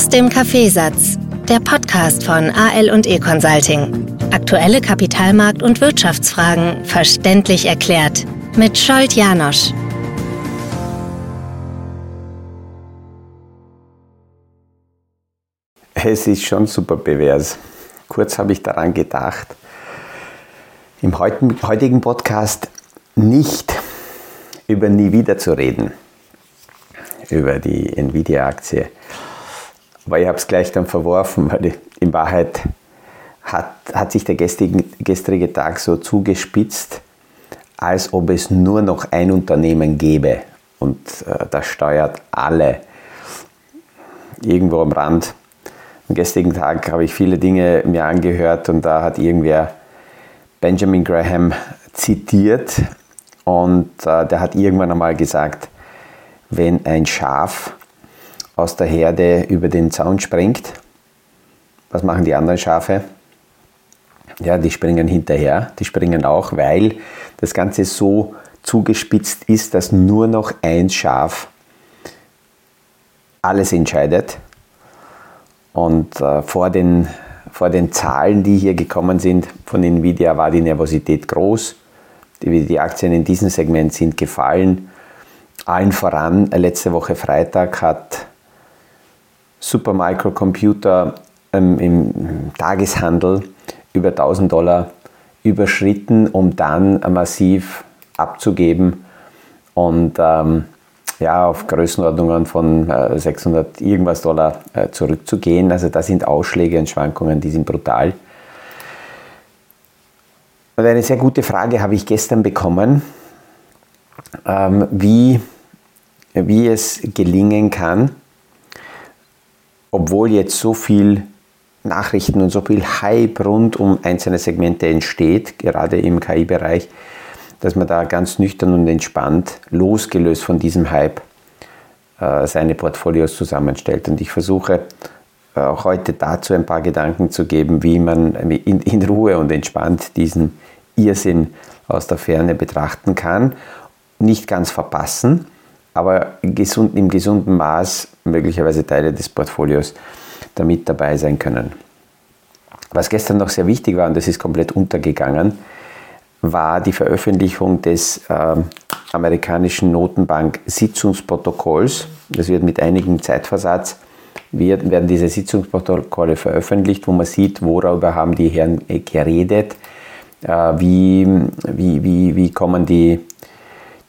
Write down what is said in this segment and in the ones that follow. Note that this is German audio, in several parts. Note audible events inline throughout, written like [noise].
Aus dem Kaffeesatz, der Podcast von AL und E Consulting. Aktuelle Kapitalmarkt- und Wirtschaftsfragen verständlich erklärt mit Scholt Janosch. Es ist schon super pervers. Kurz habe ich daran gedacht, im heutigen Podcast nicht über nie wieder zu reden, über die Nvidia-Aktie. Aber ich habe es gleich dann verworfen, weil in Wahrheit hat, hat sich der gestrige, gestrige Tag so zugespitzt, als ob es nur noch ein Unternehmen gäbe und äh, das steuert alle. Irgendwo am Rand. Am gestrigen Tag habe ich viele Dinge mir angehört und da hat irgendwer Benjamin Graham zitiert und äh, der hat irgendwann einmal gesagt, wenn ein Schaf aus der Herde über den Zaun springt, was machen die anderen Schafe? Ja, die springen hinterher, die springen auch, weil das Ganze so zugespitzt ist, dass nur noch ein Schaf alles entscheidet. Und äh, vor, den, vor den Zahlen, die hier gekommen sind von Nvidia, war die Nervosität groß. Die, die Aktien in diesem Segment sind gefallen. Allen voran, letzte Woche Freitag hat Supermicro Computer ähm, im Tageshandel über 1000 Dollar überschritten, um dann massiv abzugeben und ähm, ja, auf Größenordnungen von äh, 600 irgendwas Dollar äh, zurückzugehen. Also da sind Ausschläge und Schwankungen, die sind brutal. Und eine sehr gute Frage habe ich gestern bekommen, ähm, wie, wie es gelingen kann, obwohl jetzt so viel Nachrichten und so viel Hype rund um einzelne Segmente entsteht, gerade im KI-Bereich, dass man da ganz nüchtern und entspannt, losgelöst von diesem Hype, äh, seine Portfolios zusammenstellt. Und ich versuche auch heute dazu ein paar Gedanken zu geben, wie man in, in Ruhe und entspannt diesen Irrsinn aus der Ferne betrachten kann. Nicht ganz verpassen, aber gesund, im gesunden Maß möglicherweise Teile des Portfolios damit dabei sein können. Was gestern noch sehr wichtig war, und das ist komplett untergegangen, war die Veröffentlichung des äh, amerikanischen Notenbank-Sitzungsprotokolls. Das wird mit einigem Zeitversatz, wird, werden diese Sitzungsprotokolle veröffentlicht, wo man sieht, worüber haben die Herren geredet, äh, wie, wie, wie, wie kommen die,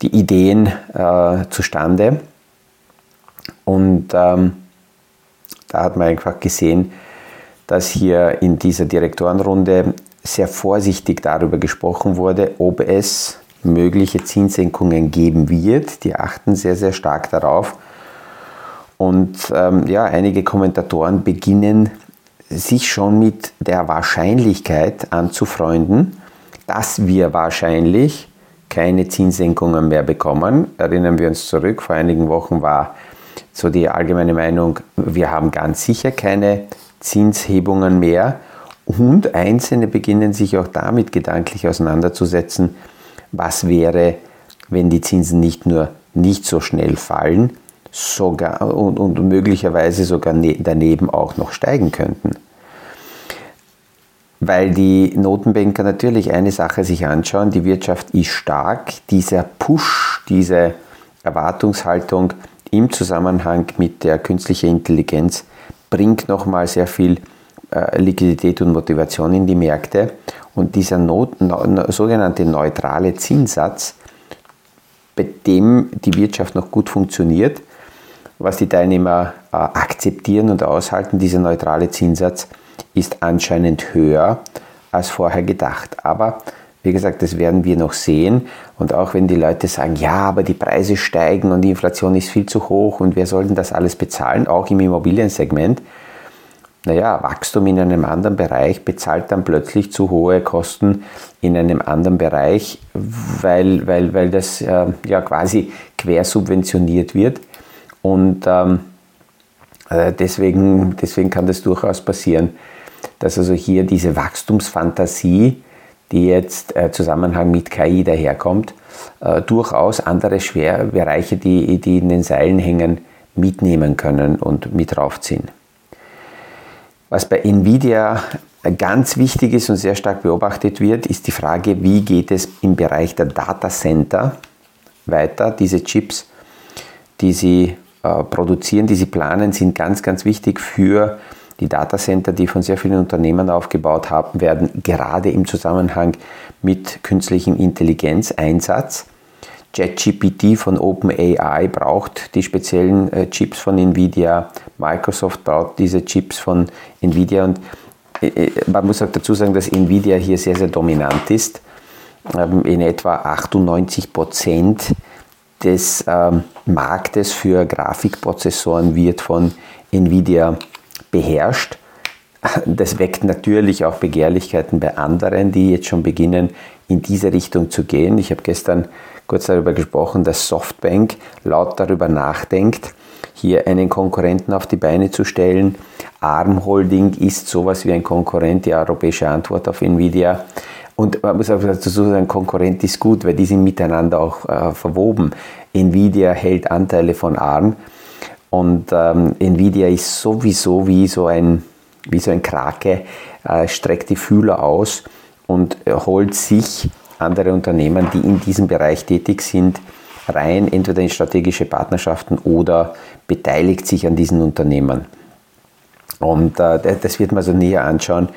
die Ideen äh, zustande. Und ähm, da hat man einfach gesehen, dass hier in dieser Direktorenrunde sehr vorsichtig darüber gesprochen wurde, ob es mögliche Zinssenkungen geben wird. Die achten sehr, sehr stark darauf. Und ähm, ja, einige Kommentatoren beginnen sich schon mit der Wahrscheinlichkeit anzufreunden, dass wir wahrscheinlich keine Zinssenkungen mehr bekommen. Erinnern wir uns zurück, vor einigen Wochen war so die allgemeine Meinung, wir haben ganz sicher keine Zinshebungen mehr. Und Einzelne beginnen sich auch damit gedanklich auseinanderzusetzen, was wäre, wenn die Zinsen nicht nur nicht so schnell fallen, sogar und, und möglicherweise sogar ne, daneben auch noch steigen könnten. Weil die Notenbanker natürlich eine Sache sich anschauen, die Wirtschaft ist stark, dieser Push, diese Erwartungshaltung im Zusammenhang mit der künstlichen Intelligenz bringt nochmal sehr viel äh, Liquidität und Motivation in die Märkte. Und dieser Not, sogenannte neutrale Zinssatz, bei dem die Wirtschaft noch gut funktioniert, was die Teilnehmer äh, akzeptieren und aushalten, dieser neutrale Zinssatz ist anscheinend höher als vorher gedacht. Aber wie gesagt, das werden wir noch sehen. Und auch wenn die Leute sagen, ja, aber die Preise steigen und die Inflation ist viel zu hoch und wer soll denn das alles bezahlen, auch im Immobiliensegment, naja, Wachstum in einem anderen Bereich bezahlt dann plötzlich zu hohe Kosten in einem anderen Bereich, weil, weil, weil das äh, ja quasi quersubventioniert wird. Und ähm, äh, deswegen, deswegen kann das durchaus passieren, dass also hier diese Wachstumsfantasie, die jetzt äh, Zusammenhang mit KI daherkommt, äh, durchaus andere Schwer Bereiche, die, die in den Seilen hängen, mitnehmen können und mit raufziehen. Was bei Nvidia ganz wichtig ist und sehr stark beobachtet wird, ist die Frage, wie geht es im Bereich der Datacenter weiter. Diese Chips, die sie äh, produzieren, die sie planen, sind ganz, ganz wichtig für die Datacenter, die von sehr vielen Unternehmen aufgebaut haben werden, gerade im Zusammenhang mit künstlichem Intelligenzeinsatz. JetGPT von OpenAI braucht die speziellen äh, Chips von Nvidia, Microsoft braucht diese Chips von Nvidia und äh, äh, man muss auch dazu sagen, dass Nvidia hier sehr, sehr dominant ist. Ähm, in etwa 98 Prozent des ähm, Marktes für Grafikprozessoren wird von Nvidia beherrscht. Das weckt natürlich auch Begehrlichkeiten bei anderen, die jetzt schon beginnen, in diese Richtung zu gehen. Ich habe gestern kurz darüber gesprochen, dass Softbank laut darüber nachdenkt, hier einen Konkurrenten auf die Beine zu stellen. ARM Holding ist sowas wie ein Konkurrent, die europäische Antwort auf Nvidia. Und man muss auch dazu sagen, Konkurrent ist gut, weil die sind miteinander auch äh, verwoben. Nvidia hält Anteile von ARM und ähm, Nvidia ist sowieso wie so ein, wie so ein Krake, äh, streckt die Fühler aus und äh, holt sich andere Unternehmen, die in diesem Bereich tätig sind, rein, entweder in strategische Partnerschaften oder beteiligt sich an diesen Unternehmen. Und äh, das wird man so näher anschauen.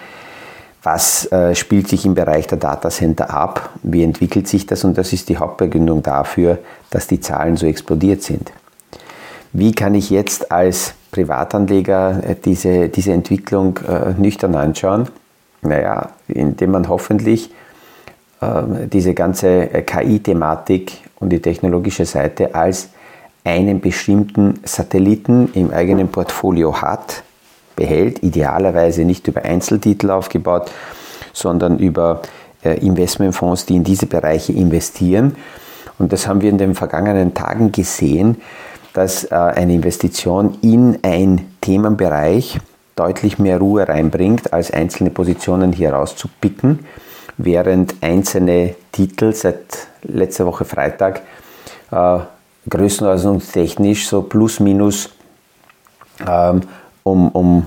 Was äh, spielt sich im Bereich der Datacenter ab? Wie entwickelt sich das? Und das ist die Hauptbegründung dafür, dass die Zahlen so explodiert sind. Wie kann ich jetzt als Privatanleger äh, diese, diese Entwicklung äh, nüchtern anschauen? Naja, indem man hoffentlich ähm, diese ganze äh, KI-Thematik und die technologische Seite als einen bestimmten Satelliten im eigenen Portfolio hat, behält, idealerweise nicht über Einzeltitel aufgebaut, sondern über äh, Investmentfonds, die in diese Bereiche investieren. Und das haben wir in den vergangenen Tagen gesehen, dass äh, eine Investition in ein Themenbereich deutlich mehr Ruhe reinbringt, als einzelne Positionen hier rauszupicken während einzelne Titel seit letzter Woche Freitag äh, größenordnungstechnisch so plus minus ähm, um, um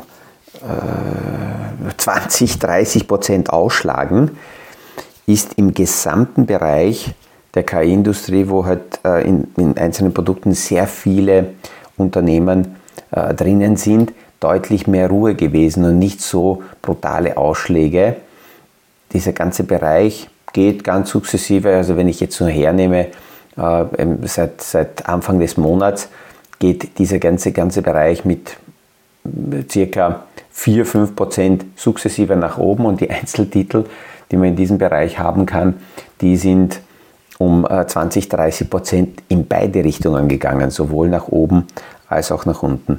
äh, 20, 30 Prozent ausschlagen, ist im gesamten Bereich der KI-Industrie, wo halt äh, in, in, einzelnen Produkten sehr viele Unternehmen äh, drinnen sind, deutlich mehr Ruhe gewesen und nicht so brutale Ausschläge dieser ganze Bereich geht ganz sukzessive. Also wenn ich jetzt nur hernehme, äh, seit, seit Anfang des Monats geht dieser ganze, ganze Bereich mit circa 4-5 Prozent sukzessive nach oben und die Einzeltitel, die man in diesem Bereich haben kann, die sind um 20, 30 Prozent in beide Richtungen gegangen, sowohl nach oben als auch nach unten.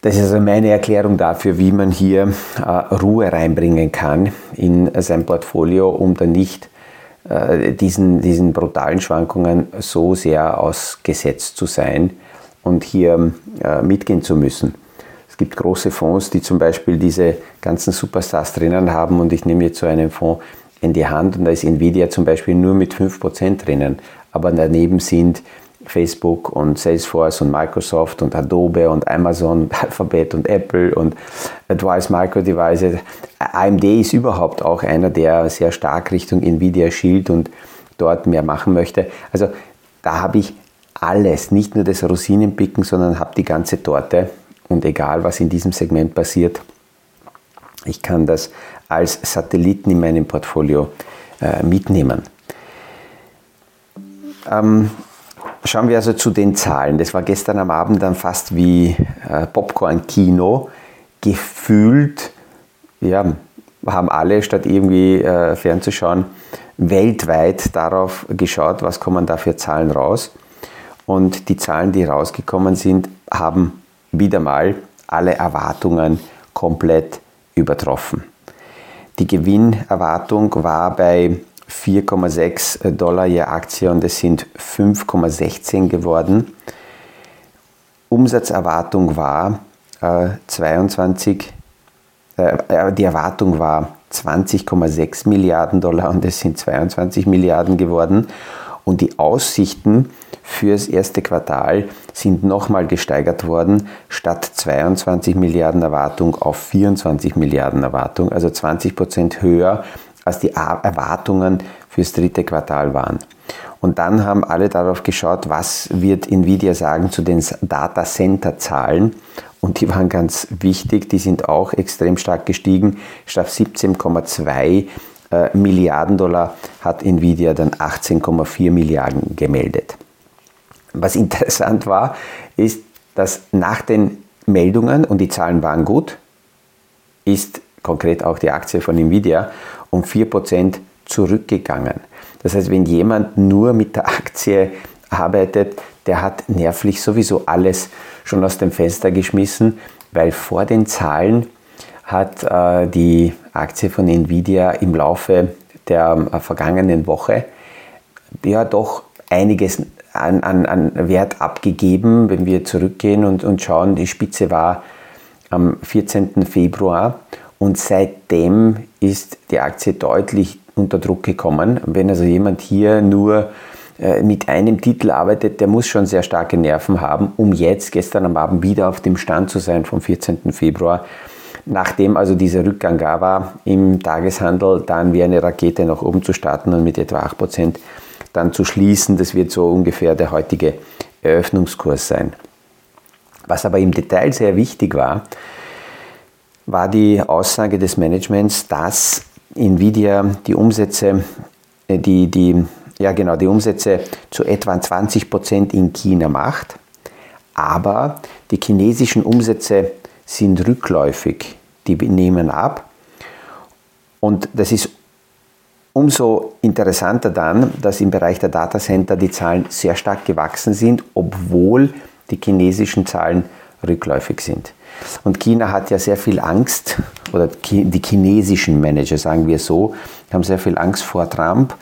Das ist also meine Erklärung dafür, wie man hier äh, Ruhe reinbringen kann in sein Portfolio, um dann nicht äh, diesen, diesen brutalen Schwankungen so sehr ausgesetzt zu sein und hier äh, mitgehen zu müssen. Es gibt große Fonds, die zum Beispiel diese ganzen Superstars drinnen haben und ich nehme jetzt so einen Fonds in die Hand und da ist Nvidia zum Beispiel nur mit 5% drinnen, aber daneben sind Facebook und Salesforce und Microsoft und Adobe und Amazon, [laughs] Alphabet und Apple und Advanced Micro Devices. AMD ist überhaupt auch einer, der sehr stark Richtung Nvidia schielt und dort mehr machen möchte. Also da habe ich alles, nicht nur das Rosinenpicken, sondern habe die ganze Torte und egal was in diesem Segment passiert, ich kann das als Satelliten in meinem Portfolio äh, mitnehmen. Ähm, Schauen wir also zu den Zahlen. Das war gestern am Abend dann fast wie äh, Popcorn-Kino. Gefühlt, ja, haben alle statt irgendwie äh, fernzuschauen, weltweit darauf geschaut, was kommen da für Zahlen raus. Und die Zahlen, die rausgekommen sind, haben wieder mal alle Erwartungen komplett übertroffen. Die Gewinnerwartung war bei 4,6 Dollar je Aktie und es sind 5,16 geworden. Umsatzerwartung war äh, 22, äh, äh, die Erwartung war 20,6 Milliarden Dollar und es sind 22 Milliarden geworden. Und die Aussichten fürs erste Quartal sind nochmal gesteigert worden, statt 22 Milliarden Erwartung auf 24 Milliarden Erwartung, also 20 Prozent höher als die Erwartungen fürs dritte Quartal waren. Und dann haben alle darauf geschaut, was wird Nvidia sagen zu den Datacenter-Zahlen. Und die waren ganz wichtig, die sind auch extrem stark gestiegen. Statt 17,2 äh, Milliarden Dollar hat Nvidia dann 18,4 Milliarden gemeldet. Was interessant war, ist, dass nach den Meldungen, und die Zahlen waren gut, ist konkret auch die Aktie von Nvidia um 4% zurückgegangen. Das heißt, wenn jemand nur mit der Aktie arbeitet, der hat nervlich sowieso alles schon aus dem Fenster geschmissen, weil vor den Zahlen hat äh, die Aktie von Nvidia im Laufe der äh, vergangenen Woche ja doch einiges an, an, an Wert abgegeben, wenn wir zurückgehen und, und schauen. Die Spitze war am 14. Februar und seitdem ist die Aktie deutlich unter Druck gekommen. Wenn also jemand hier nur äh, mit einem Titel arbeitet, der muss schon sehr starke Nerven haben, um jetzt gestern am Abend wieder auf dem Stand zu sein vom 14. Februar. Nachdem also dieser Rückgang da war im Tageshandel, dann wie eine Rakete nach oben zu starten und mit etwa 8% dann zu schließen. Das wird so ungefähr der heutige Eröffnungskurs sein. Was aber im Detail sehr wichtig war, war die Aussage des Managements, dass Nvidia die Umsätze, äh, die, die, ja genau, die Umsätze zu etwa 20 Prozent in China macht, aber die chinesischen Umsätze sind rückläufig, die nehmen ab und das ist umso interessanter dann, dass im Bereich der Datacenter die Zahlen sehr stark gewachsen sind, obwohl die chinesischen Zahlen rückläufig sind. Und China hat ja sehr viel Angst, oder die chinesischen Manager, sagen wir so, haben sehr viel Angst vor Trump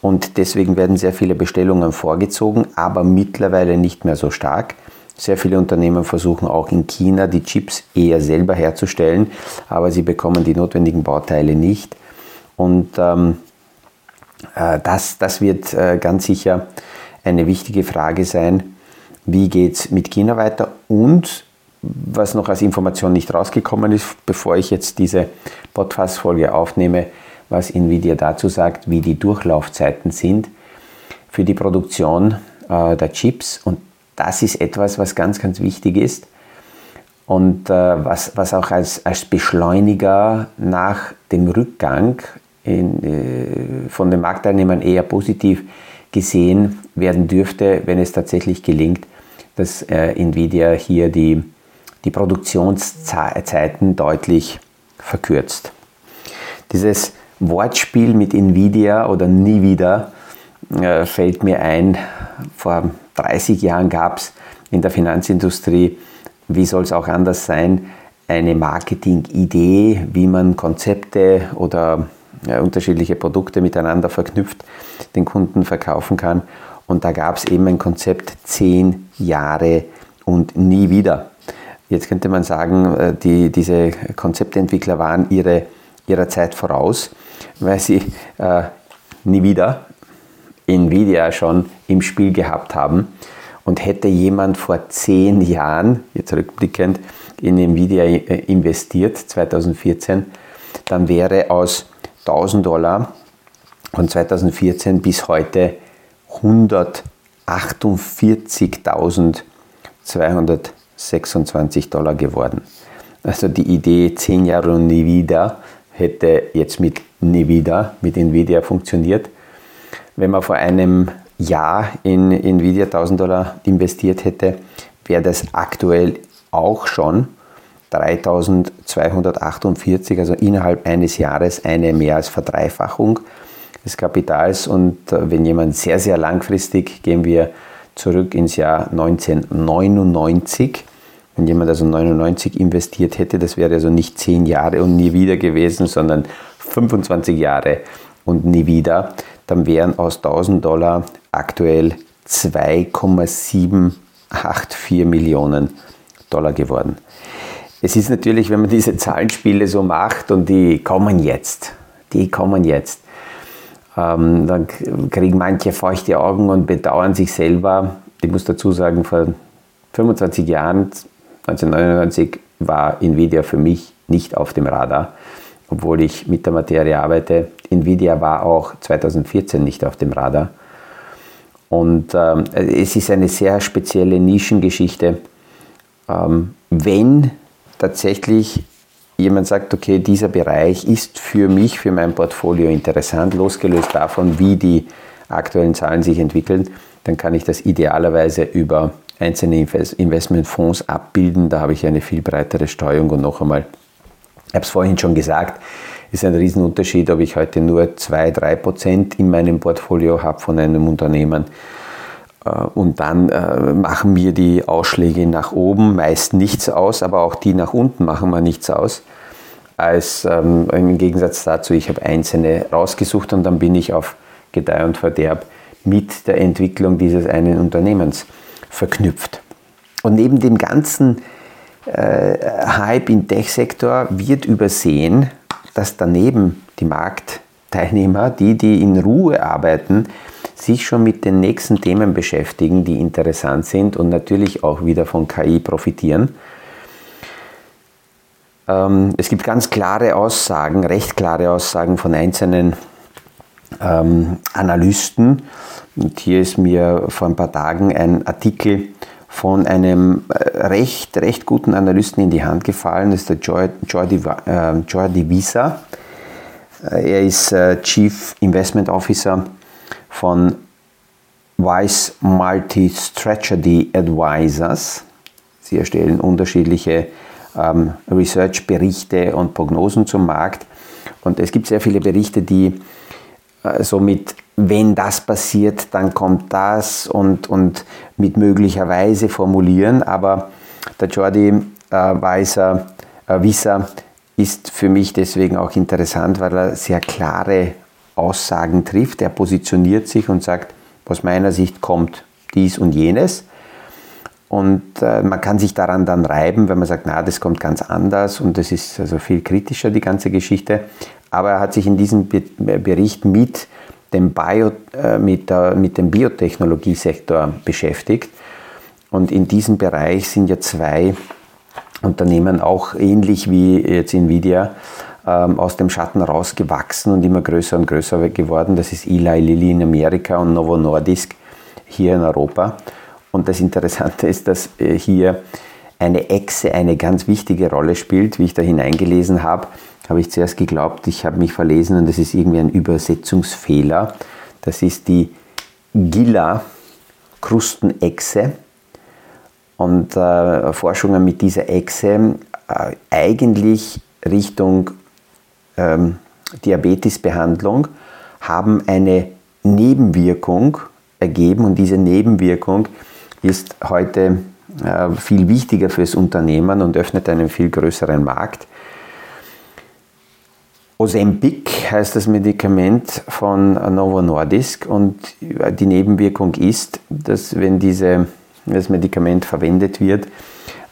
und deswegen werden sehr viele Bestellungen vorgezogen, aber mittlerweile nicht mehr so stark. Sehr viele Unternehmen versuchen auch in China die Chips eher selber herzustellen, aber sie bekommen die notwendigen Bauteile nicht. Und ähm, äh, das, das wird äh, ganz sicher eine wichtige Frage sein. Wie geht es mit China weiter? Und was noch als Information nicht rausgekommen ist, bevor ich jetzt diese Podcast-Folge aufnehme, was Nvidia dazu sagt, wie die Durchlaufzeiten sind für die Produktion äh, der Chips. Und das ist etwas, was ganz, ganz wichtig ist und äh, was, was auch als, als Beschleuniger nach dem Rückgang in, äh, von den Marktteilnehmern eher positiv gesehen werden dürfte, wenn es tatsächlich gelingt, dass äh, Nvidia hier die die Produktionszeiten deutlich verkürzt. Dieses Wortspiel mit Nvidia oder nie wieder äh, fällt mir ein. Vor 30 Jahren gab es in der Finanzindustrie, wie soll es auch anders sein, eine Marketingidee, wie man Konzepte oder unterschiedliche Produkte miteinander verknüpft, den Kunden verkaufen kann. Und da gab es eben ein Konzept zehn Jahre und nie wieder. Jetzt könnte man sagen, äh, die, diese Konzeptentwickler waren ihre, ihrer Zeit voraus, weil sie äh, nie wieder Nvidia schon im Spiel gehabt haben. Und hätte jemand vor zehn Jahren, jetzt rückblickend, in Nvidia äh, investiert, 2014, dann wäre aus 1000 Dollar von 2014 bis heute 148.200 26 Dollar geworden. Also die Idee 10 Jahre und nie wieder hätte jetzt mit nie wieder mit Nvidia funktioniert. Wenn man vor einem Jahr in Nvidia 1000 Dollar investiert hätte, wäre das aktuell auch schon 3248, also innerhalb eines Jahres eine mehr als Verdreifachung des Kapitals. Und äh, wenn jemand sehr, sehr langfristig, gehen wir zurück ins Jahr 1999. Wenn jemand also 99 investiert hätte, das wäre also nicht 10 Jahre und nie wieder gewesen, sondern 25 Jahre und nie wieder, dann wären aus 1000 Dollar aktuell 2,784 Millionen Dollar geworden. Es ist natürlich, wenn man diese Zahlenspiele so macht und die kommen jetzt, die kommen jetzt. Ähm, dann kriegen manche feuchte Augen und bedauern sich selber. Ich muss dazu sagen, vor 25 Jahren, 1999, war Nvidia für mich nicht auf dem Radar, obwohl ich mit der Materie arbeite. Nvidia war auch 2014 nicht auf dem Radar. Und ähm, es ist eine sehr spezielle Nischengeschichte. Ähm, wenn tatsächlich jemand sagt, okay, dieser Bereich ist für mich, für mein Portfolio interessant, losgelöst davon, wie die aktuellen Zahlen sich entwickeln, dann kann ich das idealerweise über einzelne Investmentfonds abbilden. Da habe ich eine viel breitere Steuerung und noch einmal, ich habe es vorhin schon gesagt, ist ein Riesenunterschied, ob ich heute nur 2-3 Prozent in meinem Portfolio habe von einem Unternehmen und dann äh, machen mir die Ausschläge nach oben meist nichts aus, aber auch die nach unten machen mir nichts aus. Als ähm, im Gegensatz dazu, ich habe einzelne rausgesucht und dann bin ich auf Gedeih und Verderb mit der Entwicklung dieses einen Unternehmens verknüpft. Und neben dem ganzen äh, Hype im Tech-Sektor wird übersehen, dass daneben die Marktteilnehmer, die, die in Ruhe arbeiten, sich schon mit den nächsten Themen beschäftigen, die interessant sind und natürlich auch wieder von KI profitieren. Ähm, es gibt ganz klare Aussagen, recht klare Aussagen von einzelnen ähm, Analysten. Und hier ist mir vor ein paar Tagen ein Artikel von einem äh, recht, recht guten Analysten in die Hand gefallen. Das ist der Joy, Joy, äh, Divisa. Äh, er ist äh, Chief Investment Officer von Wise Multi Strategy Advisors. Sie erstellen unterschiedliche ähm, Research-Berichte und Prognosen zum Markt. Und es gibt sehr viele Berichte, die äh, so mit, wenn das passiert, dann kommt das und, und mit möglicherweise formulieren. Aber der Jordi äh, Weiser, äh, Wisser ist für mich deswegen auch interessant, weil er sehr klare Aussagen trifft. Er positioniert sich und sagt, aus meiner Sicht kommt dies und jenes. Und äh, man kann sich daran dann reiben, wenn man sagt, na, das kommt ganz anders und das ist also viel kritischer, die ganze Geschichte. Aber er hat sich in diesem Be Bericht mit dem, Bio, äh, mit, der, mit dem Biotechnologiesektor beschäftigt. Und in diesem Bereich sind ja zwei Unternehmen auch ähnlich wie jetzt Nvidia ähm, aus dem Schatten rausgewachsen und immer größer und größer geworden. Das ist Eli Lilly in Amerika und Novo Nordisk hier in Europa. Und das Interessante ist, dass äh, hier eine Echse eine ganz wichtige Rolle spielt. Wie ich da hineingelesen habe, habe ich zuerst geglaubt, ich habe mich verlesen und das ist irgendwie ein Übersetzungsfehler. Das ist die Gilla-Krustenechse. Und äh, Forschungen mit dieser Echse äh, eigentlich Richtung ähm, Diabetesbehandlung haben eine Nebenwirkung ergeben und diese Nebenwirkung ist heute äh, viel wichtiger fürs Unternehmen und öffnet einen viel größeren Markt. Ozempic heißt das Medikament von Novo Nordisk und die Nebenwirkung ist, dass wenn diese, das Medikament verwendet wird,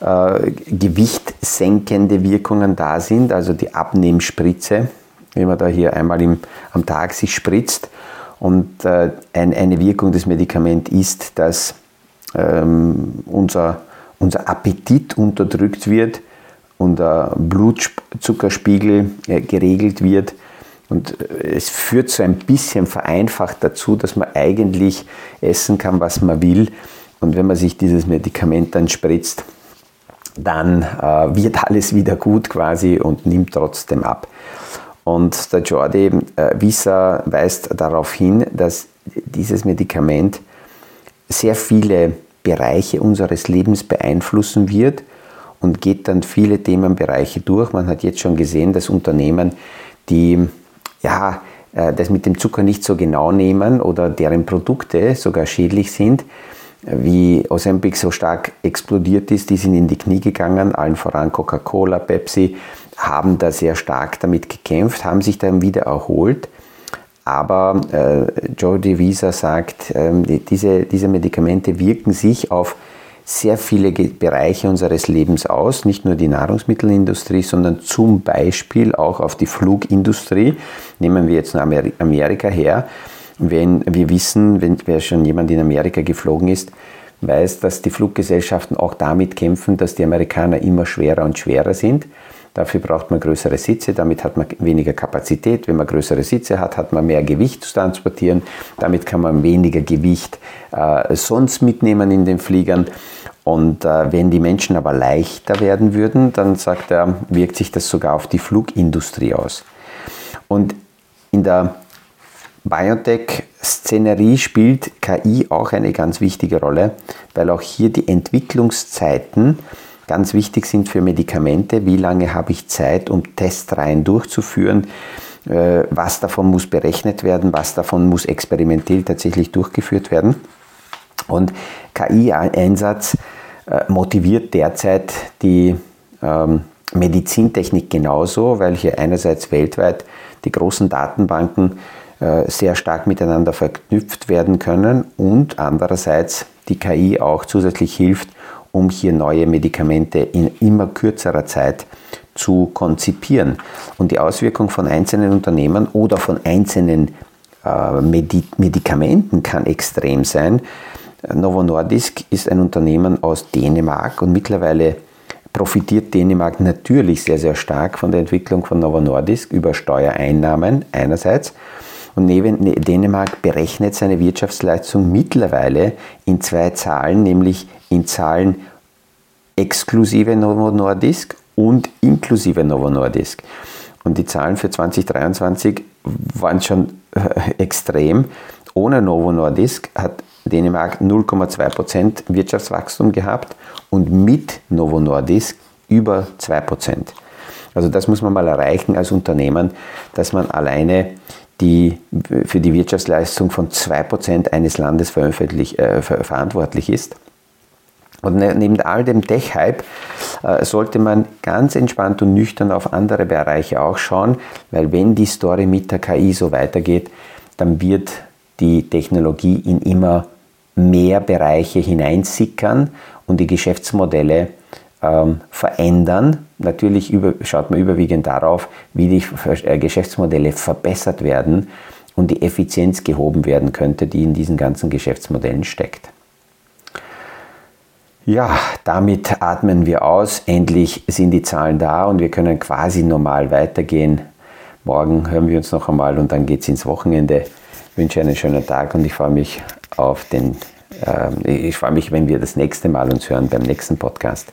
äh, gewichtsenkende Wirkungen da sind, also die Abnehmspritze, wie man da hier einmal im, am Tag sich spritzt. Und äh, ein, eine Wirkung des Medikaments ist, dass ähm, unser, unser Appetit unterdrückt wird, unser Blutzuckerspiegel äh, geregelt wird. Und äh, es führt so ein bisschen vereinfacht dazu, dass man eigentlich essen kann, was man will. Und wenn man sich dieses Medikament dann spritzt, dann äh, wird alles wieder gut quasi und nimmt trotzdem ab. Und der Jordi äh, Wieser weist darauf hin, dass dieses Medikament sehr viele Bereiche unseres Lebens beeinflussen wird und geht dann viele Themenbereiche durch. Man hat jetzt schon gesehen, dass Unternehmen, die ja, äh, das mit dem Zucker nicht so genau nehmen oder deren Produkte sogar schädlich sind, wie Ozempic so stark explodiert ist, die sind in die Knie gegangen, allen voran Coca-Cola, Pepsi, haben da sehr stark damit gekämpft, haben sich dann wieder erholt. Aber äh, Joe DeVisa sagt, äh, diese, diese Medikamente wirken sich auf sehr viele Bereiche unseres Lebens aus, nicht nur die Nahrungsmittelindustrie, sondern zum Beispiel auch auf die Flugindustrie. Nehmen wir jetzt Amerika her. Wenn wir wissen, wenn wer schon jemand in Amerika geflogen ist, weiß, dass die Fluggesellschaften auch damit kämpfen, dass die Amerikaner immer schwerer und schwerer sind. Dafür braucht man größere Sitze, damit hat man weniger Kapazität. Wenn man größere Sitze hat, hat man mehr Gewicht zu transportieren. Damit kann man weniger Gewicht äh, sonst mitnehmen in den Fliegern. Und äh, wenn die Menschen aber leichter werden würden, dann sagt er, wirkt sich das sogar auf die Flugindustrie aus. Und in der Biotech-Szenerie spielt KI auch eine ganz wichtige Rolle, weil auch hier die Entwicklungszeiten ganz wichtig sind für Medikamente. Wie lange habe ich Zeit, um Testreihen durchzuführen? Äh, was davon muss berechnet werden? Was davon muss experimentell tatsächlich durchgeführt werden? Und KI-Einsatz äh, motiviert derzeit die ähm, Medizintechnik genauso, weil hier einerseits weltweit die großen Datenbanken sehr stark miteinander verknüpft werden können und andererseits die KI auch zusätzlich hilft, um hier neue Medikamente in immer kürzerer Zeit zu konzipieren. Und die Auswirkung von einzelnen Unternehmen oder von einzelnen äh, Medikamenten kann extrem sein. Novo Nordisk ist ein Unternehmen aus Dänemark und mittlerweile profitiert Dänemark natürlich sehr, sehr stark von der Entwicklung von Novo Nordisk über Steuereinnahmen einerseits. Und Dänemark berechnet seine Wirtschaftsleistung mittlerweile in zwei Zahlen, nämlich in Zahlen exklusive Novo Nordisk und inklusive Novo Nordisk. Und die Zahlen für 2023 waren schon äh, extrem. Ohne Novo Nordisk hat Dänemark 0,2% Wirtschaftswachstum gehabt und mit Novo Nordisk über 2%. Also das muss man mal erreichen als Unternehmen, dass man alleine die für die Wirtschaftsleistung von 2% eines Landes äh, verantwortlich ist. Und ne, neben all dem Tech-Hype äh, sollte man ganz entspannt und nüchtern auf andere Bereiche auch schauen, weil wenn die Story mit der KI so weitergeht, dann wird die Technologie in immer mehr Bereiche hineinsickern und die Geschäftsmodelle ähm, verändern. Natürlich über, schaut man überwiegend darauf, wie die äh, Geschäftsmodelle verbessert werden und die Effizienz gehoben werden könnte, die in diesen ganzen Geschäftsmodellen steckt. Ja, damit atmen wir aus. Endlich sind die Zahlen da und wir können quasi normal weitergehen. Morgen hören wir uns noch einmal und dann geht es ins Wochenende. Ich wünsche einen schönen Tag und ich freue mich auf den, äh, ich freue mich, wenn wir das nächste Mal uns hören beim nächsten Podcast